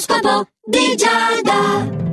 L'oroscopo di Giada.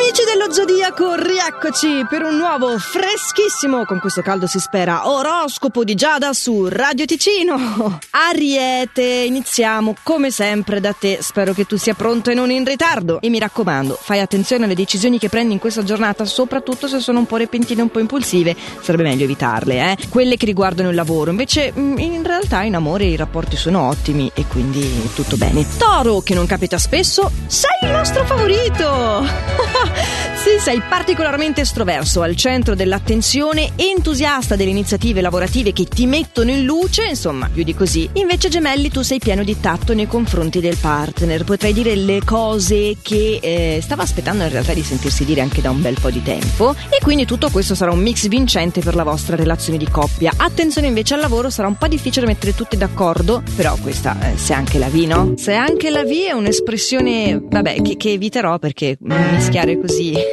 Amici dello Zodiaco, rieccoci per un nuovo freschissimo, con questo caldo si spera, oroscopo di Giada su Radio Ticino. Ariete, iniziamo come sempre da te, spero che tu sia pronto e non in ritardo. E mi raccomando, fai attenzione alle decisioni che prendi in questa giornata, soprattutto se sono un po' repentine, un po' impulsive, sarebbe meglio evitarle, eh. Quelle che riguardano il lavoro, invece mm, in realtà in amore i rapporti sono ottimi e quindi tutto bene. Toro, che non capita spesso, sei il nostro favorito! 啊。sì, sei particolarmente estroverso, al centro dell'attenzione, entusiasta delle iniziative lavorative che ti mettono in luce, insomma, più di così. Invece Gemelli tu sei pieno di tatto nei confronti del partner, potrai dire le cose che eh, stava aspettando in realtà di sentirsi dire anche da un bel po' di tempo e quindi tutto questo sarà un mix vincente per la vostra relazione di coppia. Attenzione invece al lavoro, sarà un po' difficile mettere tutti d'accordo, però questa eh, se anche la vi, no? Se anche la vi è un'espressione, vabbè, che, che eviterò perché mischiare fare così.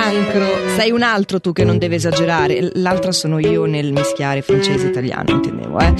Cancro, sei un altro tu che non deve esagerare. L'altra sono io nel mischiare francese e italiano, intendevo, eh.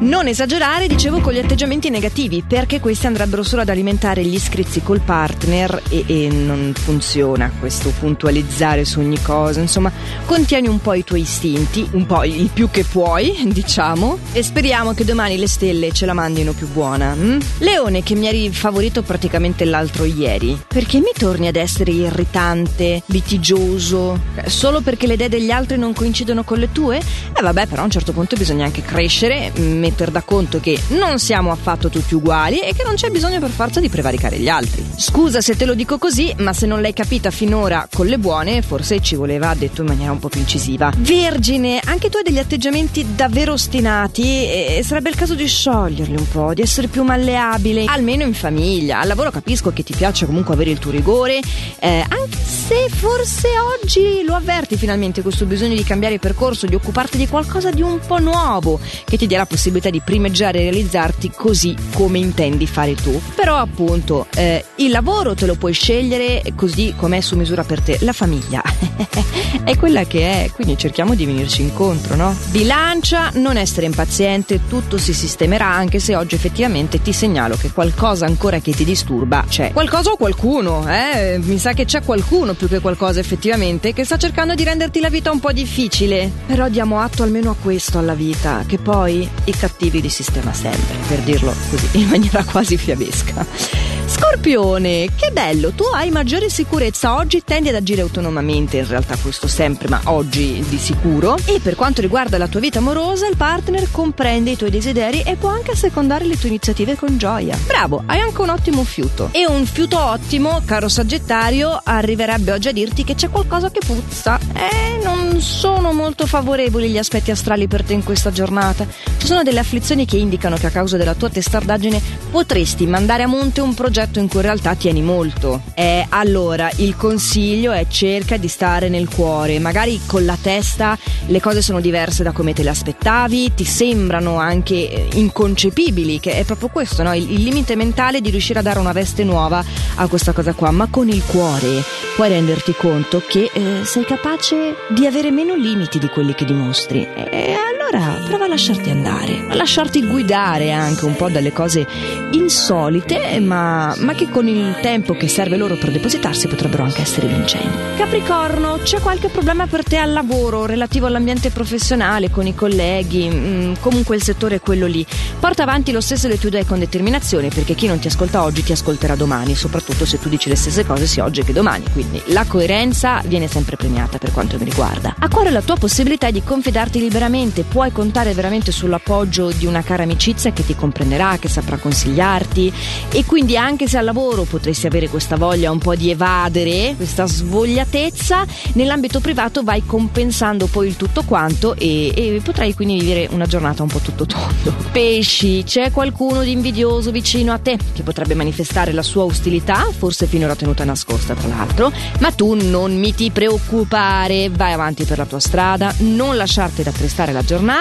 Non esagerare, dicevo, con gli atteggiamenti negativi, perché questi andrebbero solo ad alimentare gli scrizzi col partner e, e non funziona questo puntualizzare su ogni cosa. Insomma, contieni un po' i tuoi istinti, un po' il più che puoi, diciamo, e speriamo che domani le stelle ce la mandino più buona. Hm? Leone, che mi eri favorito praticamente l'altro ieri, perché mi torni ad essere irritante, litigioso, eh, solo perché le idee degli altri non coincidono con le tue? Eh vabbè, però a un certo punto bisogna anche crescere, metter da conto che non siamo affatto tutti uguali e che non c'è bisogno per forza di prevaricare gli altri. Scusa se te lo dico così, ma se non l'hai capita finora con le buone, forse ci voleva detto in maniera un po' più incisiva. Vergine, anche tu hai degli atteggiamenti davvero ostinati e sarebbe il caso di scioglierli un po', di essere più malleabile, almeno in famiglia. Al lavoro capisco che ti piace comunque avere il tuo rigore, eh, anche se forse oggi lo avverti finalmente questo bisogno di cambiare percorso, di occuparti di qualcosa di un po' nuovo, che ti dia la possibilità di primeggiare e realizzarti così come intendi fare tu. Però appunto eh, il lavoro te lo puoi scegliere così com'è su misura per te, la famiglia è quella che è, quindi cerchiamo di venirci incontro, no? Bilancia, non essere impaziente, tutto si sistemerà anche se oggi effettivamente ti segnalo che qualcosa ancora che ti disturba c'è. Qualcosa o qualcuno eh? Mi sa che c'è qualcuno più che qualcosa effettivamente che sta cercando di renderti la vita un po' difficile. Però diamo atto almeno a questo alla vita, che poi i cattivi li sistema sempre, per dirlo così, in maniera quasi fiabesca. Scorpione, che bello, tu hai maggiore sicurezza oggi, tendi ad agire autonomamente, in realtà questo sempre, ma oggi di sicuro. E per quanto riguarda la tua vita amorosa, il partner comprende i tuoi desideri e può anche secondare le tue iniziative con gioia. Bravo, hai anche un ottimo fiuto. E un fiuto ottimo, caro Sagittario, arriverebbe oggi a dirti che c'è qualcosa che puzza. Eh, non sono molto favorevoli gli aspetti astrali per te in questa giornata. Ci sono delle afflizioni che indicano che a causa della tua testardaggine potresti mandare a monte un progetto progetto in cui in realtà tieni molto. Eh, allora, il consiglio è cerca di stare nel cuore, magari con la testa le cose sono diverse da come te le aspettavi, ti sembrano anche eh, inconcepibili, che è proprio questo, no? il, il limite mentale di riuscire a dare una veste nuova a questa cosa qua, ma con il cuore puoi renderti conto che eh, sei capace di avere meno limiti di quelli che dimostri. E allora prova a lasciarti andare, a lasciarti guidare anche un po' dalle cose insolite, ma, ma che con il tempo che serve loro per depositarsi potrebbero anche essere vincenti. Capricorno, c'è qualche problema per te al lavoro relativo all'ambiente professionale, con i colleghi, mm, comunque il settore è quello lì. Porta avanti lo stesso le tue idee con determinazione, perché chi non ti ascolta oggi ti ascolterà domani, soprattutto se tu dici le stesse cose sia oggi che domani. Quindi la coerenza viene sempre premiata per quanto mi riguarda. A cuore la tua possibilità di confidarti liberamente, puoi contare veramente sull'appoggio di una cara amicizia che ti comprenderà, che saprà consigliarti e quindi anche se al lavoro potresti avere questa voglia un po' di evadere, questa svogliatezza, nell'ambito privato vai compensando poi il tutto quanto e, e potrai quindi vivere una giornata un po' tutto tondo. Pesci, c'è qualcuno di invidioso vicino a te che potrebbe manifestare la sua ostilità, forse finora tenuta nascosta tra l'altro, ma tu non mi ti preoccupare, vai avanti per la tua strada, non lasciarti rattristare la giornata,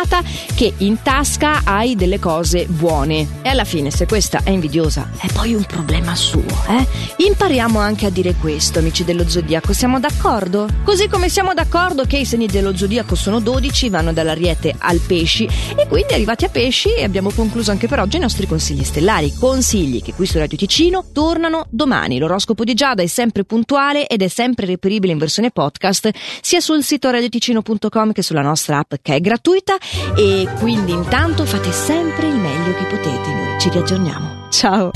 che in tasca hai delle cose buone. E alla fine, se questa è invidiosa, è poi un problema suo, eh? Impariamo anche a dire questo, amici dello zodiaco, siamo d'accordo? Così come siamo d'accordo che i segni dello zodiaco sono 12, vanno dall'ariete al pesci e quindi arrivati a pesci abbiamo concluso anche per oggi i nostri consigli stellari, consigli che qui su Radio Ticino tornano domani. L'oroscopo di Giada è sempre puntuale ed è sempre reperibile in versione podcast sia sul sito radioticino.com che sulla nostra app che è gratuita e quindi intanto fate sempre il meglio che potete, noi ci riaggiorniamo. Ciao!